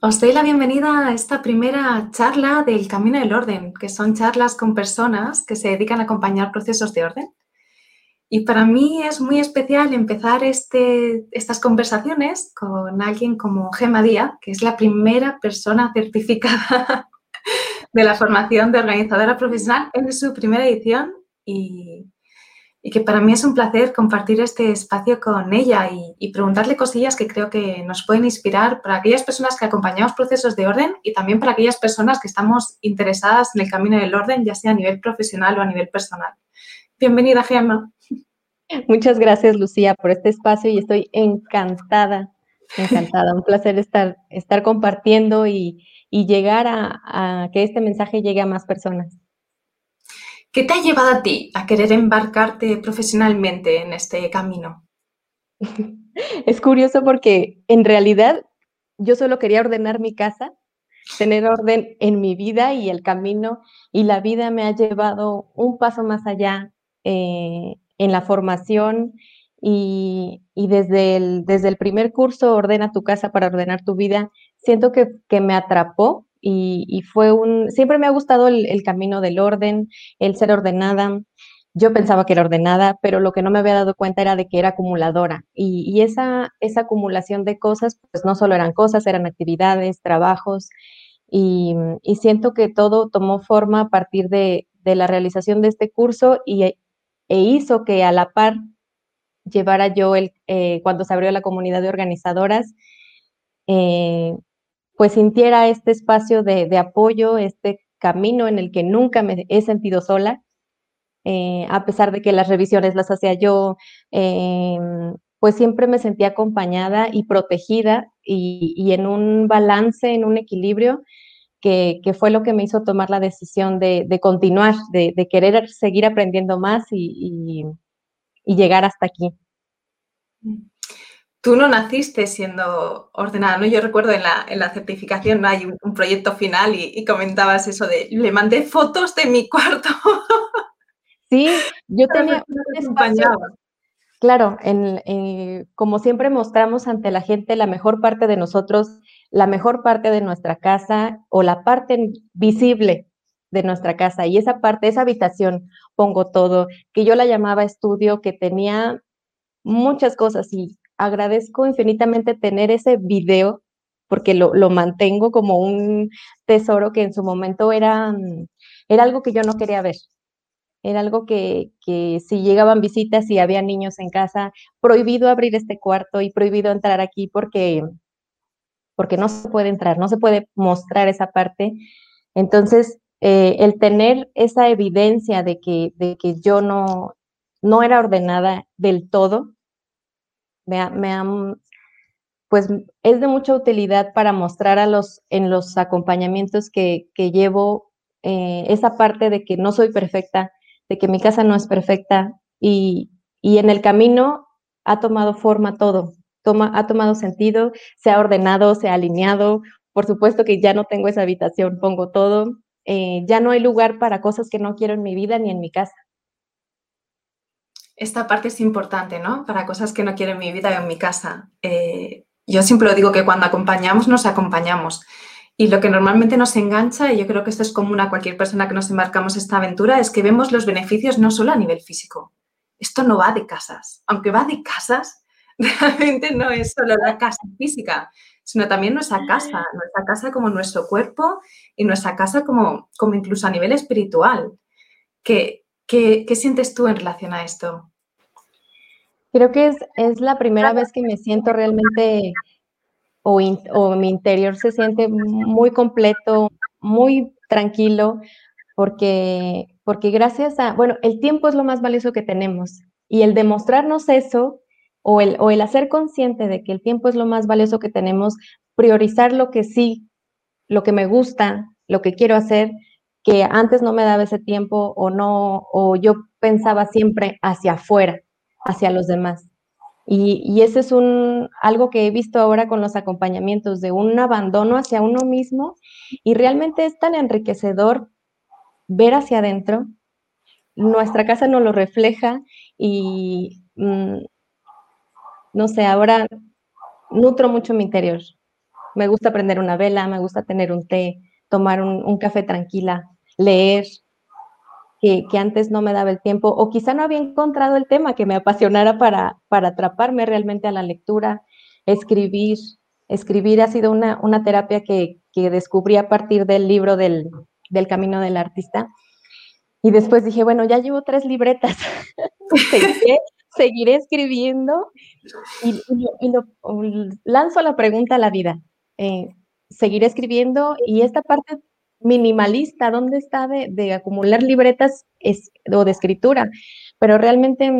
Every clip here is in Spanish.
Os doy la bienvenida a esta primera charla del Camino del Orden, que son charlas con personas que se dedican a acompañar procesos de orden. Y para mí es muy especial empezar este, estas conversaciones con alguien como Gemma Díaz, que es la primera persona certificada de la formación de organizadora profesional en su primera edición y, y que para mí es un placer compartir este espacio con ella y, preguntarle cosillas que creo que nos pueden inspirar para aquellas personas que acompañamos procesos de orden y también para aquellas personas que estamos interesadas en el camino del orden, ya sea a nivel profesional o a nivel personal. Bienvenida, Gemma. Muchas gracias, Lucía, por este espacio y estoy encantada, encantada. Un placer estar, estar compartiendo y, llegar a que este mensaje llegue a más personas. ¿Qué te ha llevado a ti a querer embarcarte profesionalmente en este camino? Es curioso porque en realidad yo solo quería ordenar mi casa, tener orden en mi vida y el camino y la vida me ha llevado un paso más allá eh, en la formación y, desde, el, desde el primer curso Ordena tu casa para ordenar tu vida, siento que, que me atrapó y, fue un, siempre me ha gustado el, camino del orden, el ser ordenada. Yo pensaba que era ordenada, pero lo que no me había dado cuenta era de que era acumuladora. Y, esa, esa acumulación de cosas, pues no solo eran cosas, eran actividades, trabajos. Y, siento que todo tomó forma a partir de, la realización de este curso y, e hizo que a la par llevara yo el, eh, cuando se abrió la comunidad de organizadoras, eh, pues sintiera este espacio de, apoyo, este camino en el que nunca me he sentido sola, eh, a pesar de que las revisiones las hacía yo, em, pues siempre me sentía acompañada y protegida y, en un balance, en un equilibrio, que, fue lo que me hizo tomar la decisión de, continuar, de, querer seguir aprendiendo más y, y llegar hasta aquí. Tú no naciste siendo ordenada, ¿no? Yo recuerdo en la, en la certificación hay un, proyecto final y, comentabas eso de, le mandé fotos de mi cuarto. Sí, yo tenía Claro, como siempre mostramos ante la gente la mejor parte de nosotros, la mejor parte de nuestra casa o la parte visible de nuestra casa. Y esa parte, esa habitación, pongo todo, que yo la llamaba estudio, que tenía muchas cosas y agradezco infinitamente tener ese video porque lo, mantengo como un tesoro que en su momento era, mm, era algo que yo no quería ver. Era algo que, si llegaban visitas y había niños en casa, prohibido abrir este cuarto y prohibido entrar aquí porque, porque no se puede entrar, no se puede mostrar esa parte. Entonces, eh, el tener esa evidencia de que, de que yo no, no era ordenada del todo, me, han, pues es de mucha utilidad para mostrar a los, en los acompañamientos que, llevo eh, esa parte de que no soy perfecta, de que mi casa no es perfecta y, en el camino ha tomado forma todo, toma, ha tomado sentido, se ha ordenado, se ha alineado. Por supuesto que ya no tengo esa habitación, pongo todo. Eh, ya no hay lugar para cosas que no quiero en mi vida ni en mi casa esta parte es importante, ¿no? Para cosas que no quiero en mi vida o en mi casa. Eh, yo siempre lo digo que cuando acompañamos, nos acompañamos. Y lo que normalmente nos engancha, y yo creo que esto es común a cualquier persona que nos embarcamos esta aventura, es que vemos los beneficios no solo a nivel físico. Esto no va de casas. Aunque va de casas, realmente no es solo la casa física, sino también nuestra casa, nuestra casa como nuestro cuerpo y nuestra casa como, como incluso a nivel espiritual. Que, ¿Qué, sientes tú en relación a esto? Creo que es, la primera vez que me siento realmente o, mi interior se siente muy completo, muy tranquilo, porque, porque gracias a, bueno, el tiempo es lo más valioso que tenemos y el demostrarnos eso o el, o el hacer consciente de que el tiempo es lo más valioso que tenemos, priorizar lo que sí, lo que me gusta, lo que quiero hacer, que antes no me daba ese tiempo o no, o yo pensaba siempre hacia afuera, hacia los demás. Y, y ese es un, algo que he visto ahora con los acompañamientos de un abandono hacia uno mismo y realmente es tan enriquecedor ver hacia adentro. Nuestra casa nos lo refleja y mm, no sé, ahora nutro mucho mi interior. Me gusta prender una vela, me gusta tener un té, tomar un, café tranquila, leer, que, antes no me daba el tiempo, o quizá no había encontrado el tema que me apasionara para, para atraparme realmente a la lectura, escribir. Escribir ha sido una, terapia que, descubrí a partir del libro del, del Camino del Artista. Y después dije, bueno, ya llevo tres libretas, seguiré, escribiendo y, lo, lanzo la pregunta a la vida. Eh, seguiré escribiendo y esta parte minimalista, ¿dónde está de, acumular libretas o de escritura? Pero realmente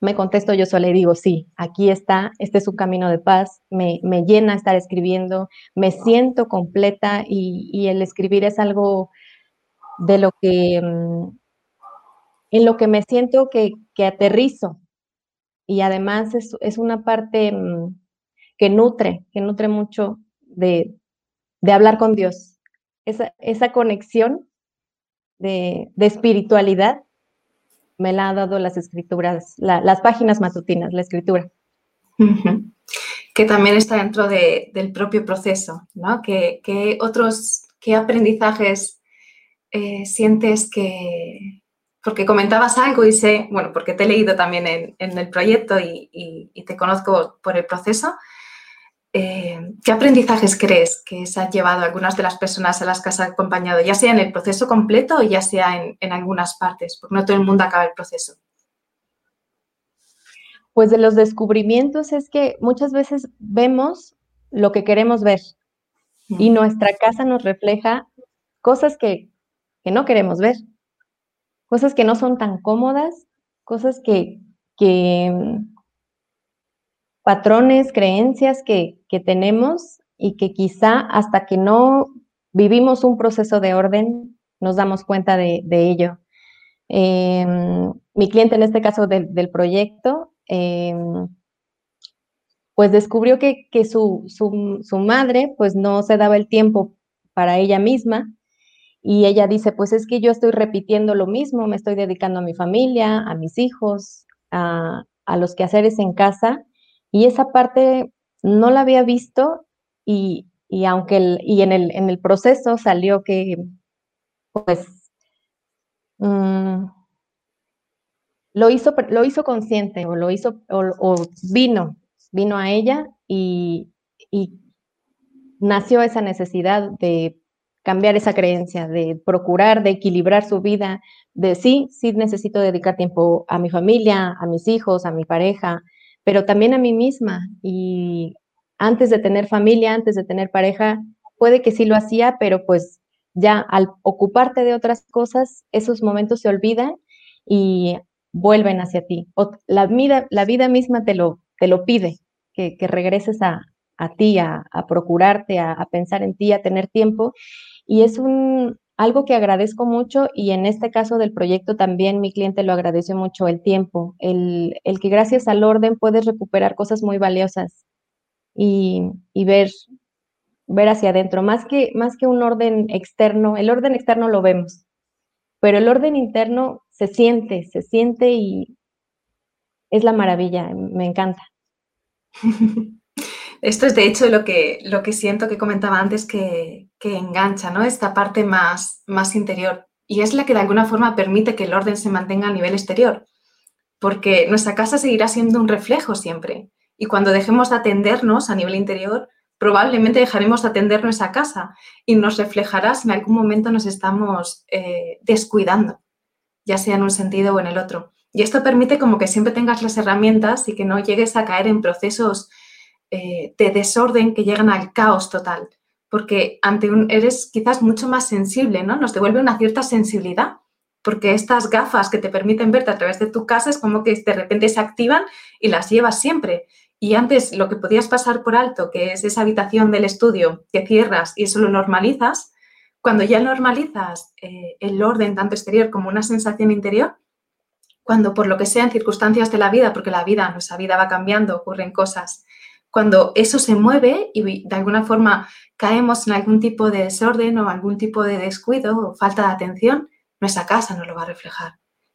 me contesto yo sola y digo, sí, aquí está, este es un camino de paz, me, llena estar escribiendo, me siento completa y, el escribir es algo de lo que, mm, en lo que me siento que, aterrizo. Y además es, una parte mm, que nutre, que nutre mucho de, hablar con Dios. Esa, conexión de, de espiritualidad me la ha dado las escrituras, las páginas matutinas, la escritura. Que también está dentro del propio proceso, ¿no? ¿Qué, otros, qué aprendizajes eh, sientes que... Porque comentabas algo y sé, bueno, porque te he leído también en, el proyecto y, te conozco por el proceso, eh, ¿Qué aprendizajes crees que se han llevado algunas de las personas a las que has acompañado, ya sea en el proceso completo o ya sea en, algunas partes? Porque no todo el mundo acaba el proceso. Pues de los descubrimientos es que muchas veces vemos lo que queremos ver y nuestra casa nos refleja cosas que, no queremos ver, cosas que no son tan cómodas, cosas que, que patrones, creencias que, tenemos y que quizá hasta que no vivimos un proceso de orden nos damos cuenta de, ello. Em, mi cliente en este caso del proyecto, em, pues descubrió que, su, su, madre pues no se daba el tiempo para ella misma y ella dice, pues es que yo estoy repitiendo lo mismo, me estoy dedicando a mi familia, a mis hijos, a, a los quehaceres en casa y esa parte no la había visto y, aunque el, y en, el, en el proceso salió que, pues, mm, lo, hizo, lo hizo consciente o lo hizo, o, vino, vino a ella y, y nació esa necesidad de cambiar esa creencia, de procurar, de equilibrar su vida, de sí, sí necesito dedicar tiempo a mi familia, a mis hijos, a mi pareja, pero también a mí misma. Y antes de tener familia, antes de tener pareja, puede que sí lo hacía, pero pues ya al ocuparte de otras cosas, esos momentos se olvidan y vuelven hacia ti. la, vida, la vida misma te lo, te lo pide, que, regreses a, ti, a, procurarte, a, a, pensar en ti, a tener tiempo. Y es un, algo que agradezco mucho y en este caso del proyecto también mi cliente lo agradeció mucho, el tiempo, el, que gracias al orden puedes recuperar cosas muy valiosas y, ver, ver hacia adentro, más que, más que un orden externo, el orden externo lo vemos, pero el orden interno se siente, se siente y es la maravilla, me encanta. Esto es de hecho lo que, lo que siento que comentaba antes que, engancha, ¿no? Esta parte más, más interior. Y es la que de alguna forma permite que el orden se mantenga a nivel exterior. Porque nuestra casa seguirá siendo un reflejo siempre. Y cuando dejemos de atendernos a nivel interior, probablemente dejaremos de atender nuestra casa y nos reflejará si en algún momento nos estamos eh, descuidando, ya sea en un sentido o en el otro. Y esto permite como que siempre tengas las herramientas y que no llegues a caer en procesos eh, de desorden que llegan al caos total, porque ante un, eres quizás mucho más sensible, ¿no? Nos devuelve una cierta sensibilidad, porque estas gafas que te permiten verte a través de tu casa es como que de repente se activan y las llevas siempre. Y antes lo que podías pasar por alto, que es esa habitación del estudio que cierras y eso lo normalizas, cuando ya normalizas eh, el orden tanto exterior como una sensación interior, cuando por lo que sea en circunstancias de la vida, porque la vida, nuestra vida va cambiando, ocurren cosas, cuando eso se mueve y de alguna forma caemos en algún tipo de desorden o algún tipo de descuido o falta de atención, nuestra casa no lo va a reflejar.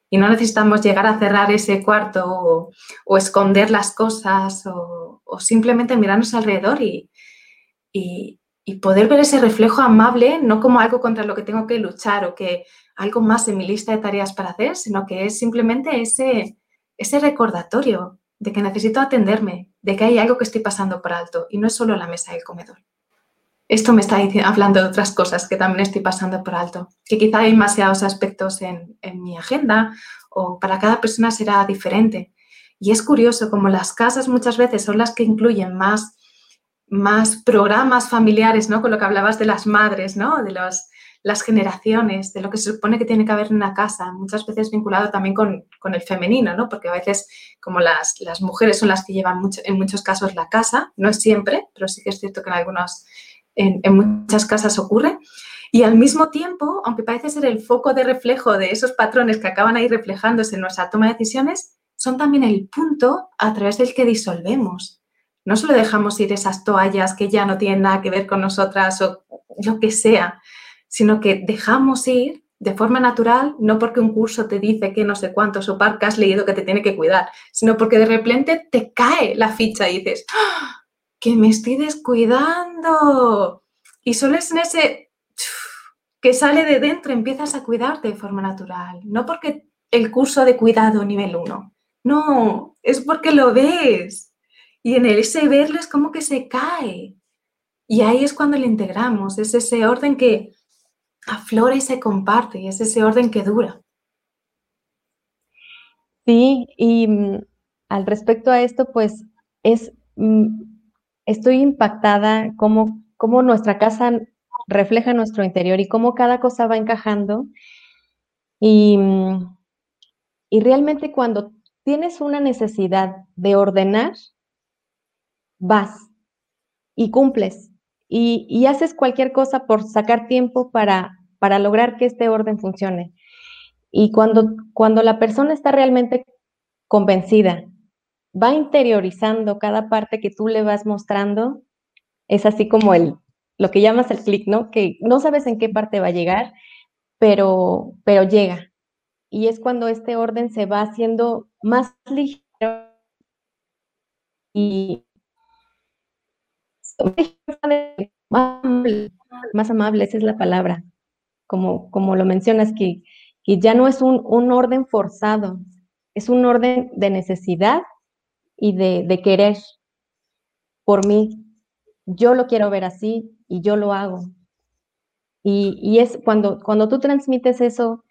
Y no necesitamos llegar a cerrar ese cuarto o, esconder las cosas o, simplemente mirarnos alrededor y, poder ver ese reflejo amable no como algo contra lo que tengo que luchar o que algo más en mi lista de tareas para hacer, sino que es simplemente ese recordatorio de que necesito atenderme, de que hay algo que estoy pasando por alto y no es solo la mesa del comedor. Esto me está hablando de otras cosas que también estoy pasando por alto, que quizá hay demasiados aspectos en, en mi agenda o para cada persona será diferente. Y es curioso como las casas muchas veces son las que incluyen más, más programas familiares, ¿no? Con lo que hablabas de las madres, ¿no? De los, las generaciones, de lo que se supone que tiene que haber en una casa, muchas veces vinculado también con, con el femenino, ¿no? Porque a veces como las, las mujeres son las que llevan mucho, en muchos casos la casa, no es siempre, pero sí que es cierto que en algunos, en, en muchas casas ocurre. Y al mismo tiempo, aunque parece ser el foco de reflejo de esos patrones que acaban ahí reflejándose en nuestra toma de decisiones, son también el punto a través del que disolvemos. No solo dejamos ir esas toallas que ya no tienen nada que ver con nosotras o lo que sea, sino que dejamos ir de forma natural, no porque un curso te dice que no sé cuántos o par que has leído que te tiene que cuidar, sino porque de repente te cae la ficha y dices, ¡Ah! que me estoy descuidando. Y solo es en ese que sale de dentro, empiezas a cuidarte de forma natural, no porque el curso de cuidado nivel 1, no, es porque lo ves. Y en ese verlo es como que se cae. Y ahí es cuando lo integramos, es ese orden que aflora y se comparte, y es ese orden que dura. Sí, y mm, al respecto a esto, pues es, mm, estoy impactada cómo, cómo nuestra casa refleja nuestro interior y cómo cada cosa va encajando. Y, mm, y realmente cuando tienes una necesidad de ordenar, vas y cumples y, haces cualquier cosa por sacar tiempo para, para lograr que este orden funcione. Y cuando, cuando la persona está realmente convencida, va interiorizando cada parte que tú le vas mostrando, es así como el, lo que llamas el clic, ¿no? Que no sabes en qué parte va a llegar, pero, pero llega. Y es cuando este orden se va haciendo más ligero y, más amable, esa es la palabra, como, como lo mencionas, que, que ya no es un, un, orden forzado, es un orden de necesidad y de, de querer por mí. Yo lo quiero ver así y yo lo hago. Y, y es cuando, cuando tú transmites eso,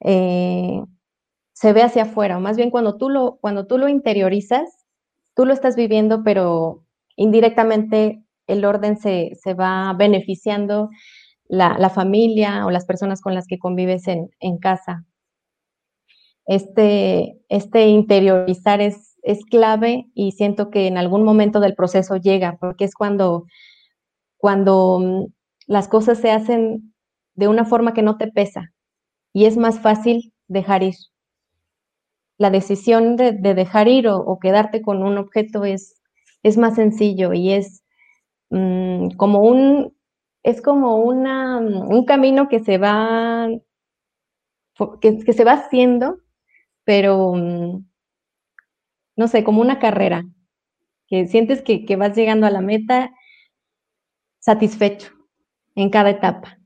eh, se ve hacia afuera, o más bien cuando tú, lo, cuando tú lo interiorizas, tú lo estás viviendo, pero indirectamente el orden se, va beneficiando la, familia o las personas con las que convives en, casa. Este, este interiorizar es, es, clave y siento que en algún momento del proceso llega, porque es cuando, cuando mm, las cosas se hacen de una forma que no te pesa y es más fácil dejar ir. La decisión de, dejar ir o, o, quedarte con un objeto es, es más sencillo y es Mm, como un, es como una, un camino que se va, que, se va haciendo, pero mm, no sé, como una carrera, que sientes que, que vas llegando a la meta satisfecho en cada etapa,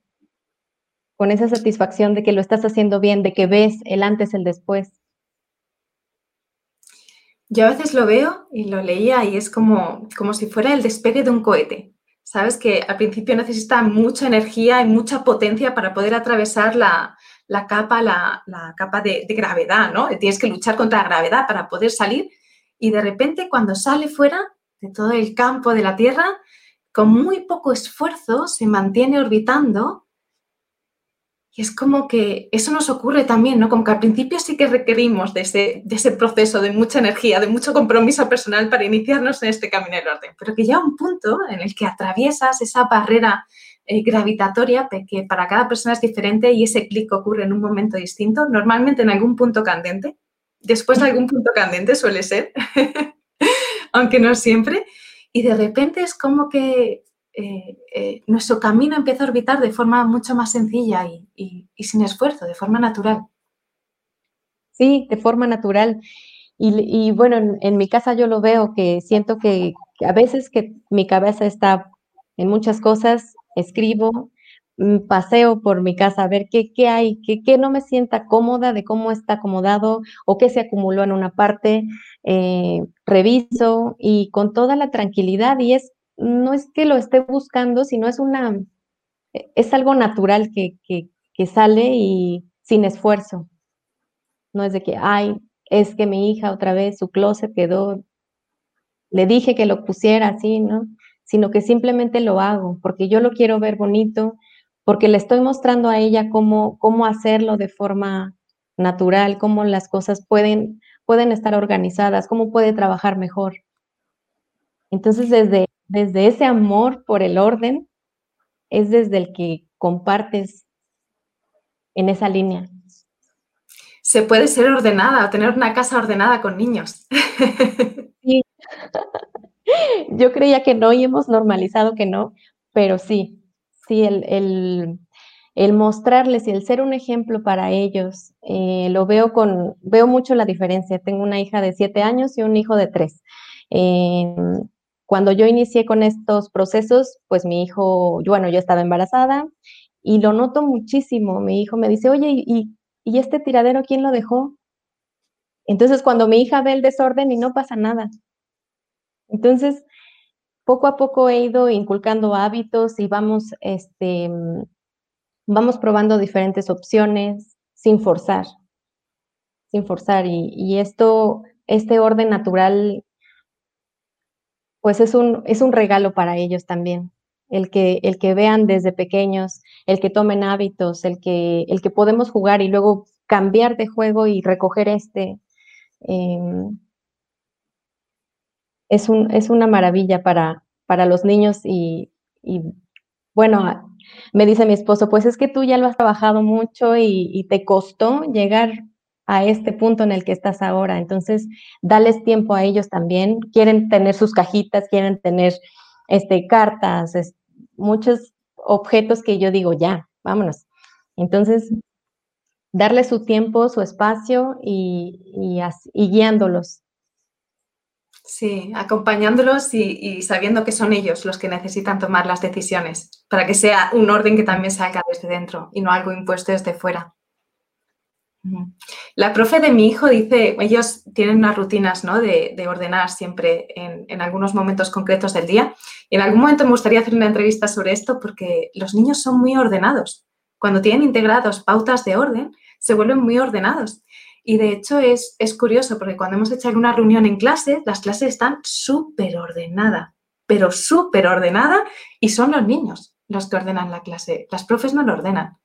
con esa satisfacción de que lo estás haciendo bien, de que ves el antes, el después. Yo a veces lo veo y lo leía y es como, como si fuera el despegue de un cohete. Sabes que al principio necesita mucha energía y mucha potencia para poder atravesar la, capa, la, capa de, de, gravedad, ¿no? Tienes que luchar contra la gravedad para poder salir y de repente cuando sale fuera de todo el campo de la Tierra, con muy poco esfuerzo se mantiene orbitando y es como que eso nos ocurre también, ¿no? Como que al principio sí que requerimos de ese, de ese proceso, de mucha energía, de mucho compromiso personal para iniciarnos en este camino del orden, pero que llega un punto en el que atraviesas esa barrera eh, gravitatoria que para cada persona es diferente y ese clic ocurre en un momento distinto, normalmente en algún punto candente, después de algún punto candente suele ser, aunque no siempre, y de repente es como que eh, eh, nuestro camino empieza a orbitar de forma mucho más sencilla y, sin esfuerzo, de forma natural. Sí, de forma natural. Y, bueno, en, mi casa yo lo veo que siento que, a veces que mi cabeza está en muchas cosas, escribo, mm, paseo por mi casa a ver qué, qué hay, qué, qué, no me sienta cómoda de cómo está acomodado o qué se acumuló en una parte, eh, reviso y con toda la tranquilidad y es, no es que lo esté buscando, sino es una, es algo natural que, que, que sale y sin esfuerzo. No es de que, ay, es que mi hija otra vez su closet quedó, le dije que lo pusiera así, ¿no? Sino que simplemente lo hago porque yo lo quiero ver bonito, porque le estoy mostrando a ella cómo, cómo hacerlo de forma natural, cómo las cosas pueden, pueden estar organizadas, cómo puede trabajar mejor. Entonces, desde, desde ese amor por el orden, es desde el que compartes en esa línea se puede ser ordenada o tener una casa ordenada con niños. Sí. Yo creía que no y hemos normalizado que no, pero sí, sí, el, mostrarles y el ser un ejemplo para ellos, eh, lo veo con, veo mucho la diferencia. Tengo una hija de siete años y un hijo de tres. Em, cuando yo inicié con estos procesos, pues mi hijo, bueno, yo estaba embarazada y lo noto muchísimo. Mi hijo me dice, oye, ¿y ¿y este tiradero quién lo dejó? Entonces, cuando mi hija ve el desorden y no pasa nada. Entonces, poco a poco he ido inculcando hábitos y vamos, este, vamos probando diferentes opciones sin forzar, sin forzar. Y, y esto, este orden natural, pues es un, es un regalo para ellos también el que, el que vean desde pequeños, el que tomen hábitos, el que, el que podemos jugar y luego cambiar de juego y recoger este. Em, es, un, es, una maravilla para, para los niños y, bueno, me dice mi esposo, pues es que tú ya lo has trabajado mucho y, te costó llegar a este punto en el que estás ahora. Entonces, dales tiempo a ellos también. Quieren tener sus cajitas, quieren tener este, cartas, muchos objetos que yo digo, ya, vámonos. Entonces, darle su tiempo, su espacio y, y, guiándolos. Sí, acompañándolos y, sabiendo que son ellos los que necesitan tomar las decisiones para que sea un orden que también salga desde dentro y no algo impuesto desde fuera. La profe de mi hijo dice, ellos tienen unas rutinas ¿no? de, ordenar siempre en, algunos momentos concretos del día. Y en algún momento me gustaría hacer una entrevista sobre esto porque los niños son muy ordenados. Cuando tienen integrados pautas de orden, se vuelven muy ordenados. Y de hecho es, es curioso porque cuando hemos hecho alguna reunión en clase, las clases están súper ordenadas, pero súper ordenadas y son los niños los que ordenan la clase. Las profes no lo ordenan.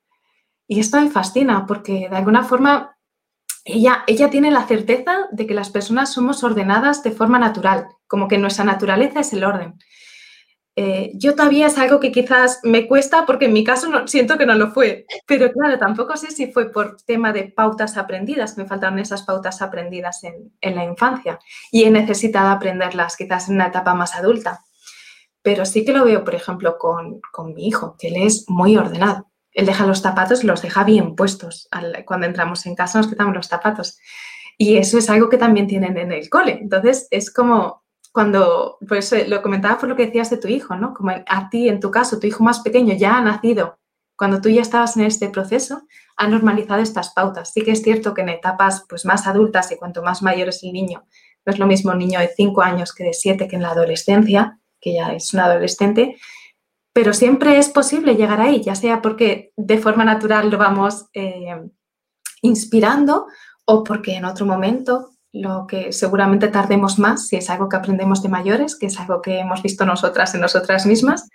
Y esto me fascina porque de alguna forma ella, ella tiene la certeza de que las personas somos ordenadas de forma natural, como que nuestra naturaleza es el orden. Eh, yo todavía es algo que quizás me cuesta porque en mi caso no, siento que no lo fue, pero claro, tampoco sé si fue por tema de pautas aprendidas, me faltaron esas pautas aprendidas en, en la infancia y he necesitado aprenderlas quizás en una etapa más adulta. Pero sí que lo veo, por ejemplo, con, con mi hijo, que él es muy ordenado él deja los zapatos, los deja bien puestos. cuando entramos en casa nos quitamos los zapatos. Y eso es algo que también tienen en el cole. Entonces, es como cuando, pues lo comentaba por lo que decías de tu hijo, ¿no? Como a ti, en tu caso, tu hijo más pequeño ya ha nacido. Cuando tú ya estabas en este proceso, ha normalizado estas pautas. Sí que es cierto que en etapas pues, más adultas y cuanto más mayor es el niño, no es lo mismo un niño de 5 años que de 7 que en la adolescencia, que ya es un adolescente, pero siempre es posible llegar ahí, ya sea porque de forma natural lo vamos eh, inspirando o porque en otro momento lo que seguramente tardemos más, si es algo que aprendemos de mayores, que es algo que hemos visto nosotras en nosotras mismas,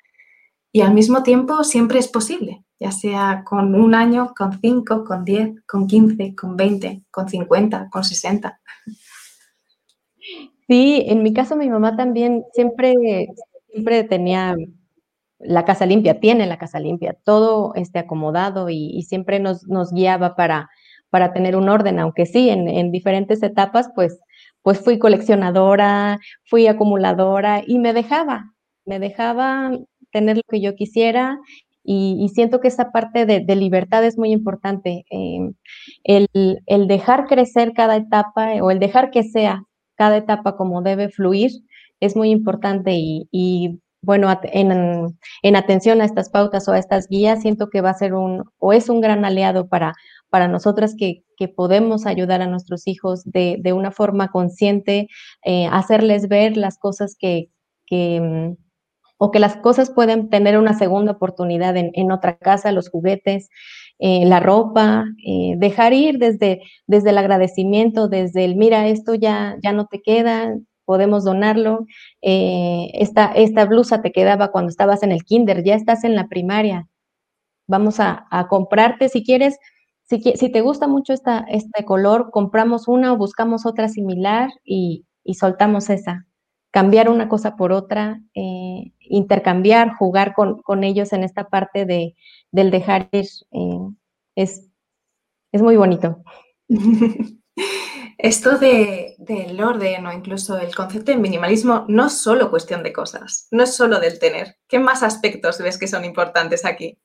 y al mismo tiempo siempre es posible, ya sea con un año, con cinco, con diez, con quince, con veinte, con cincuenta, con sesenta. Sí, en mi caso mi mamá también siempre, siempre tenía la casa limpia, tiene la casa limpia, todo esté acomodado y, siempre nos, nos, guiaba para, para tener un orden, aunque sí, en, diferentes etapas, pues, pues fui coleccionadora, fui acumuladora y me dejaba, me dejaba tener lo que yo quisiera y, siento que esa parte de, libertad es muy importante. Em, el, el, dejar crecer cada etapa o el dejar que sea cada etapa como debe fluir es muy importante y bueno, en, atención a estas pautas o a estas guías, siento que va a ser un, o es un gran aliado para, para nosotras que, podemos ayudar a nuestros hijos de, una forma consciente, eh, hacerles ver las cosas que, mm, o que las cosas pueden tener una segunda oportunidad en, otra casa, los juguetes, eh, la ropa, eh, dejar ir desde, desde el agradecimiento, desde el, mira, esto ya, ya no te queda, podemos donarlo. Eh, esta, esta blusa te quedaba cuando estabas en el kinder, ya estás en la primaria. Vamos a, comprarte, si quieres, si, si, te gusta mucho esta, este color, compramos una o buscamos otra similar y, soltamos esa. Cambiar una cosa por otra, eh, intercambiar, jugar con, ellos en esta parte de, del dejar ir, eh, es, es muy bonito. Esto de, del orden o incluso el concepto de minimalismo no es solo cuestión de cosas, no es solo del tener. ¿Qué más aspectos ves que son importantes aquí?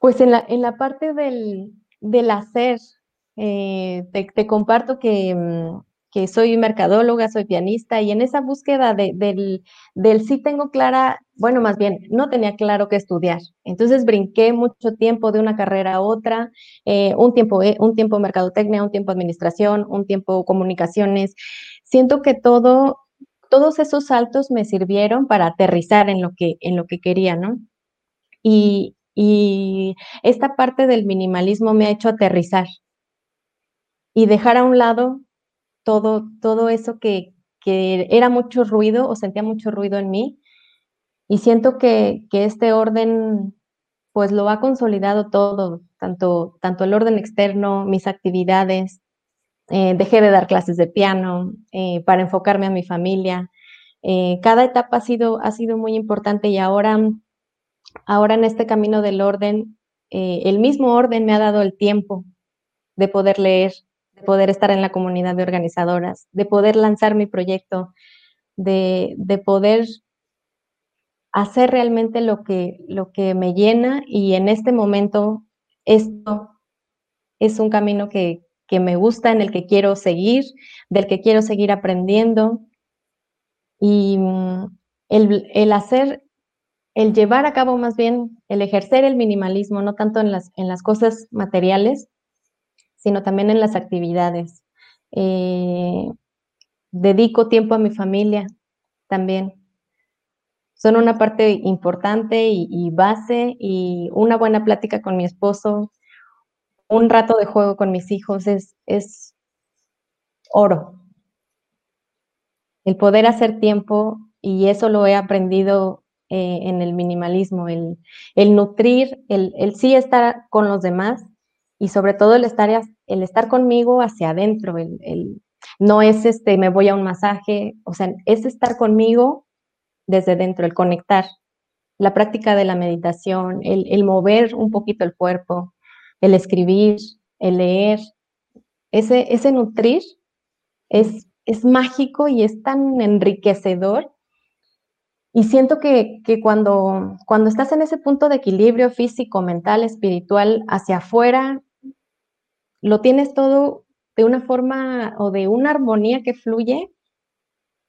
pues en la, en la parte del, hacer, eh, te, comparto que, mm, que soy mercadóloga, soy pianista y en esa búsqueda del, del sí tengo clara, bueno, más bien, no tenía claro qué estudiar. Entonces brinqué mucho tiempo de una carrera a otra, eh, un, tiempo, eh, un tiempo mercadotecnia, un tiempo administración, un tiempo comunicaciones. Siento que todo, todos esos saltos me sirvieron para aterrizar en lo que, en lo que quería, ¿no? Y, y esta parte del minimalismo me ha hecho aterrizar y dejar a un lado todo, todo eso que, era mucho ruido o sentía mucho ruido en mí. Y siento que, este orden pues lo ha consolidado todo, tanto, tanto el orden externo, mis actividades. Eh, dejé de dar clases de piano eh, para enfocarme a mi familia. Eh, cada etapa ha sido, ha sido muy importante y ahora, ahora en este camino del orden, el mismo orden me ha dado el tiempo de poder leer, poder estar en la comunidad de organizadoras, de poder lanzar mi proyecto, de, poder hacer realmente lo que, lo que me llena y en este momento esto es un camino que, me gusta, en el que quiero seguir, del que quiero seguir aprendiendo. Y mm, el, el, hacer, el llevar a cabo más bien, el ejercer el minimalismo, no tanto en las, en las cosas materiales, sino también en las actividades. Eh, dedico tiempo a mi familia también. Son una parte importante y, base y una buena plática con mi esposo, un rato de juego con mis hijos es, es oro. El poder hacer tiempo, y eso lo he aprendido eh, en el minimalismo, el, nutrir, el, el sí estar con los demás, y sobre todo el estar, el estar conmigo hacia adentro, el, no es este, me voy a un masaje, o sea, es estar conmigo desde dentro, el conectar, la práctica de la meditación, el, mover un poquito el cuerpo, el escribir, el leer, ese, ese nutrir es, es mágico y es tan enriquecedor. Y siento que, cuando, cuando estás en ese punto de equilibrio físico, mental, espiritual, hacia afuera, lo tienes todo de una forma o de una armonía que fluye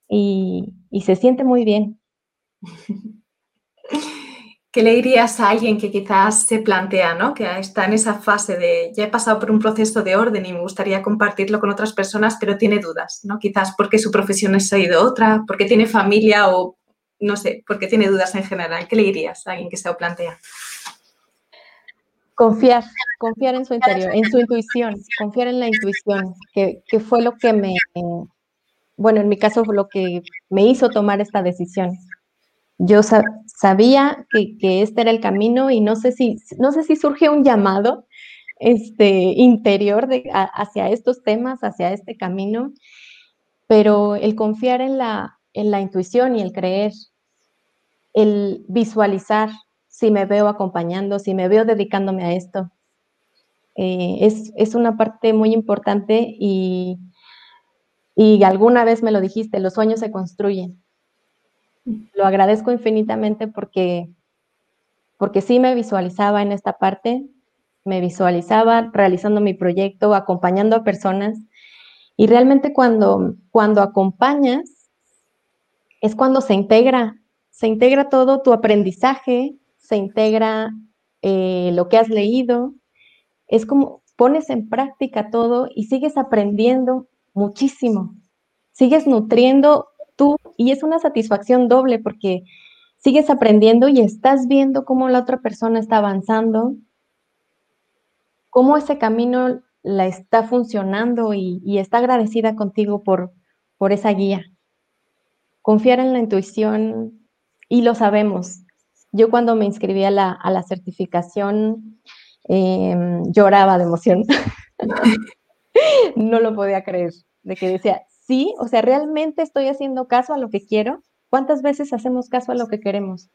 y, se siente muy bien. ¿Qué le dirías a alguien que quizás se plantea, ¿no? que está en esa fase de ya he pasado por un proceso de orden y me gustaría compartirlo con otras personas, pero tiene dudas, ¿no? quizás porque su profesión ha sido otra, porque tiene familia o no sé, porque tiene dudas en general? ¿Qué le dirías a alguien que se lo plantea? Confiar, confiar en su interior, en su intuición, confiar en la intuición, que, fue lo que me, bueno, en mi caso fue lo que me hizo tomar esta decisión. Yo sabía que, este era el camino y no sé si, no sé si surge un llamado este, interior de, hacia estos temas, hacia este camino, pero el confiar en la, en la intuición y el creer, el visualizar si me veo acompañando, si me veo dedicándome a esto. Eh, es, una parte muy importante y, y alguna vez me lo dijiste, los sueños se construyen. Lo agradezco infinitamente porque, porque sí me visualizaba en esta parte, me visualizaba realizando mi proyecto, acompañando a personas y realmente cuando, cuando acompañas, es cuando se integra, se integra todo tu aprendizaje, se integra eh, lo que has leído, es como pones en práctica todo y sigues aprendiendo muchísimo, sigues nutriendo tú y es una satisfacción doble porque sigues aprendiendo y estás viendo cómo la otra persona está avanzando, cómo ese camino la está funcionando y, está agradecida contigo por, por esa guía. Confiar en la intuición y lo sabemos. Yo cuando me inscribí a la, certificación em, lloraba de emoción. no lo podía creer, de que decía, sí, o sea, realmente estoy haciendo caso a lo que quiero. ¿Cuántas veces hacemos caso a lo que queremos?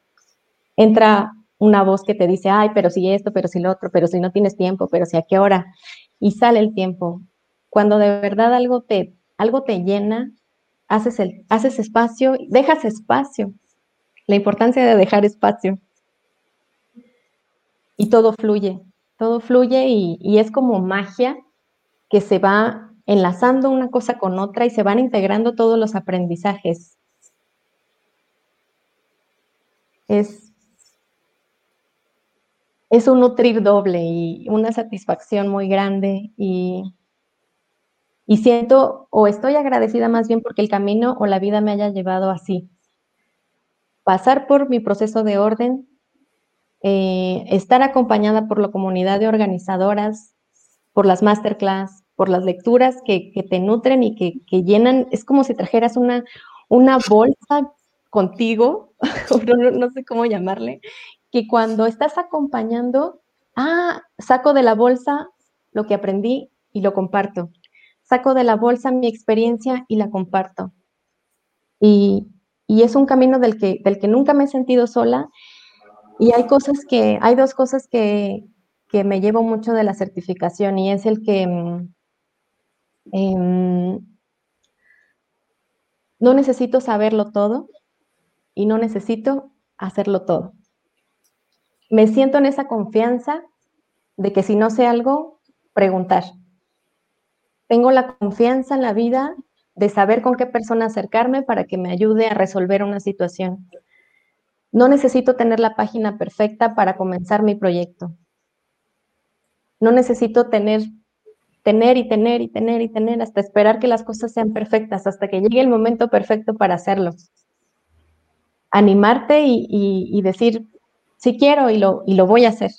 Entra una voz que te dice, ay, pero si esto, pero si lo otro, pero si no tienes tiempo, pero si a qué hora, y sale el tiempo. Cuando de verdad algo te, algo te llena, haces, el, haces espacio, dejas espacio. La importancia de dejar espacio. Y todo fluye, todo fluye y, es como magia que se va enlazando una cosa con otra y se van integrando todos los aprendizajes. Es es un nutrir doble y una satisfacción muy grande y, y siento o estoy agradecida más bien porque el camino o la vida me haya llevado así. Pasar por mi proceso de orden, eh, estar acompañada por la comunidad de organizadoras, por las masterclass, por las lecturas que, te nutren y que, llenan, es como si trajeras una, una bolsa contigo, no, no, sé cómo llamarle, que cuando estás acompañando, ah, saco de la bolsa lo que aprendí y lo comparto. Saco de la bolsa mi experiencia y la comparto. Y, es un camino del que, del que nunca me he sentido sola. Y hay cosas que, hay dos cosas que, me llevo mucho de la certificación y es el que mm, em, no necesito saberlo todo y no necesito hacerlo todo me siento en esa confianza de que si no sé algo, preguntar. Tengo la confianza en la vida de saber con qué persona acercarme para que me ayude a resolver una situación. No necesito tener la página perfecta para comenzar mi proyecto. No necesito tener, tener y tener y tener y tener hasta esperar que las cosas sean perfectas, hasta que llegue el momento perfecto para hacerlo. Animarte y, decir, sí quiero y lo, y lo voy a hacer.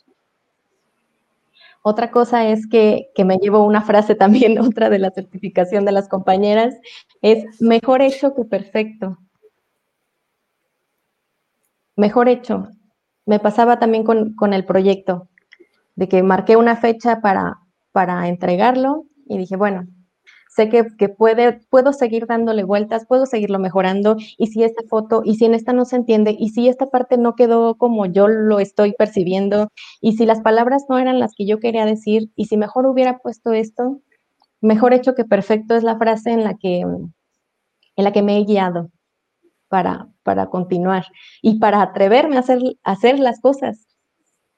Otra cosa es que, me llevo una frase también, otra de la certificación de las compañeras, es mejor hecho que perfecto. Mejor hecho. Me pasaba también con, con el proyecto, de que marqué una fecha para, para entregarlo y dije, bueno, sé que, puede, puedo seguir dándole vueltas, puedo seguirlo mejorando, y si esta foto, y si en esta no se entiende, y si esta parte no quedó como yo lo estoy percibiendo, y si las palabras no eran las que yo quería decir, y si mejor hubiera puesto esto, mejor hecho que perfecto es la frase en la que, en la que me he guiado para, para continuar y para atreverme a hacer, hacer las cosas,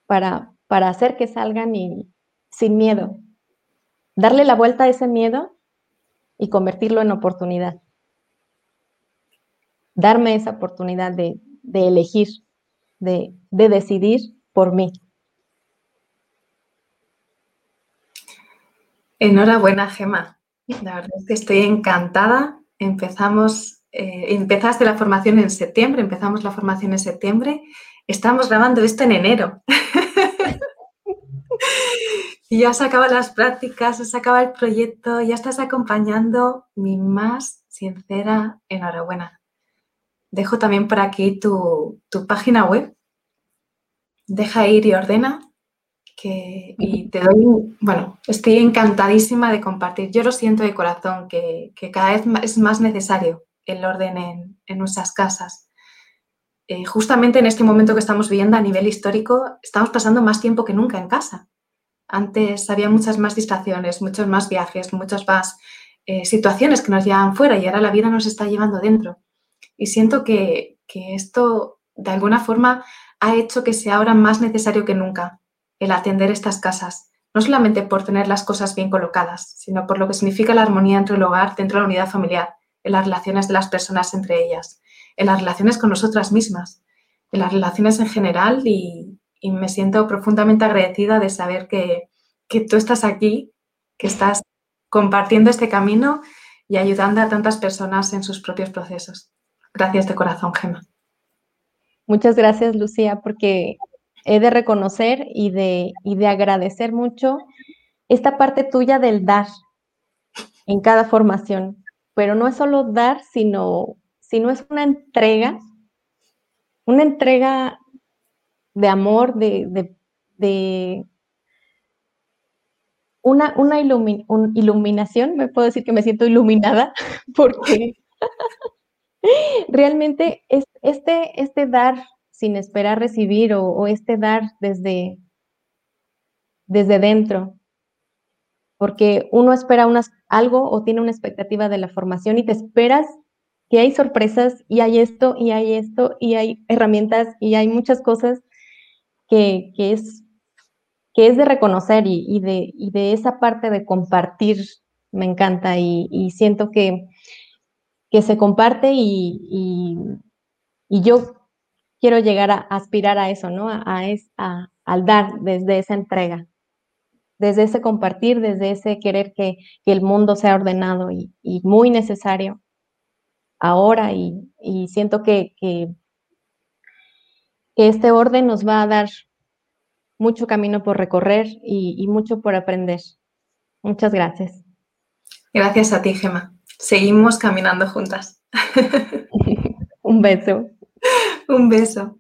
para, para hacer que salgan y, sin miedo. Darle la vuelta a ese miedo y convertirlo en oportunidad. Darme esa oportunidad de, elegir, de, decidir por mí. Enhorabuena, Gema. La verdad es que estoy encantada. Empezamos, eh, empezaste la formación en septiembre, empezamos la formación en septiembre. Estamos grabando esto en enero. Y ya se acaban las prácticas, se acaba el proyecto, ya estás acompañando. Mi más sincera enhorabuena. Dejo también por aquí tu, página web. Deja ir y ordena. Que, y te doy, bueno, estoy encantadísima de compartir. Yo lo siento de corazón, que, cada vez es más necesario el orden en, nuestras casas. Eh, justamente en este momento que estamos viviendo a nivel histórico, estamos pasando más tiempo que nunca en casa. Antes había muchas más distracciones, muchos más viajes, muchas más eh, situaciones que nos llevaban fuera y ahora la vida nos está llevando dentro. Y siento que, esto de alguna forma ha hecho que sea ahora más necesario que nunca el atender estas casas, no solamente por tener las cosas bien colocadas, sino por lo que significa la armonía entre el hogar, dentro de la unidad familiar, en las relaciones de las personas entre ellas. en las relaciones con nosotras mismas, en las relaciones en general y, me siento profundamente agradecida de saber que, que tú estás aquí, que estás compartiendo este camino y ayudando a tantas personas en sus propios procesos. Gracias de corazón, Gemma. Muchas gracias, Lucía, porque he de reconocer y de, y de agradecer mucho esta parte tuya del dar en cada formación. Pero no es solo dar, sino, sino es una entrega, una entrega de amor, de, una, una iluminación, me puedo decir que me siento iluminada, porque realmente es, este, este dar sin esperar recibir o, este dar desde, desde dentro, porque uno espera unas, algo o tiene una expectativa de la formación y te esperas que hay sorpresas y hay esto y hay esto y hay herramientas y hay muchas cosas que, es, que es de reconocer y, de, de, esa parte de compartir me encanta y, siento que, que, se comparte y, yo quiero llegar a aspirar a eso, ¿no? A, a, al dar desde esa entrega, desde ese compartir, desde ese querer que, el mundo sea ordenado y, muy necesario ahora y, siento que, que, este orden nos va a dar mucho camino por recorrer y, y mucho por aprender. Muchas gracias. Gracias a ti, Gema. Seguimos caminando juntas. Un beso. Un beso.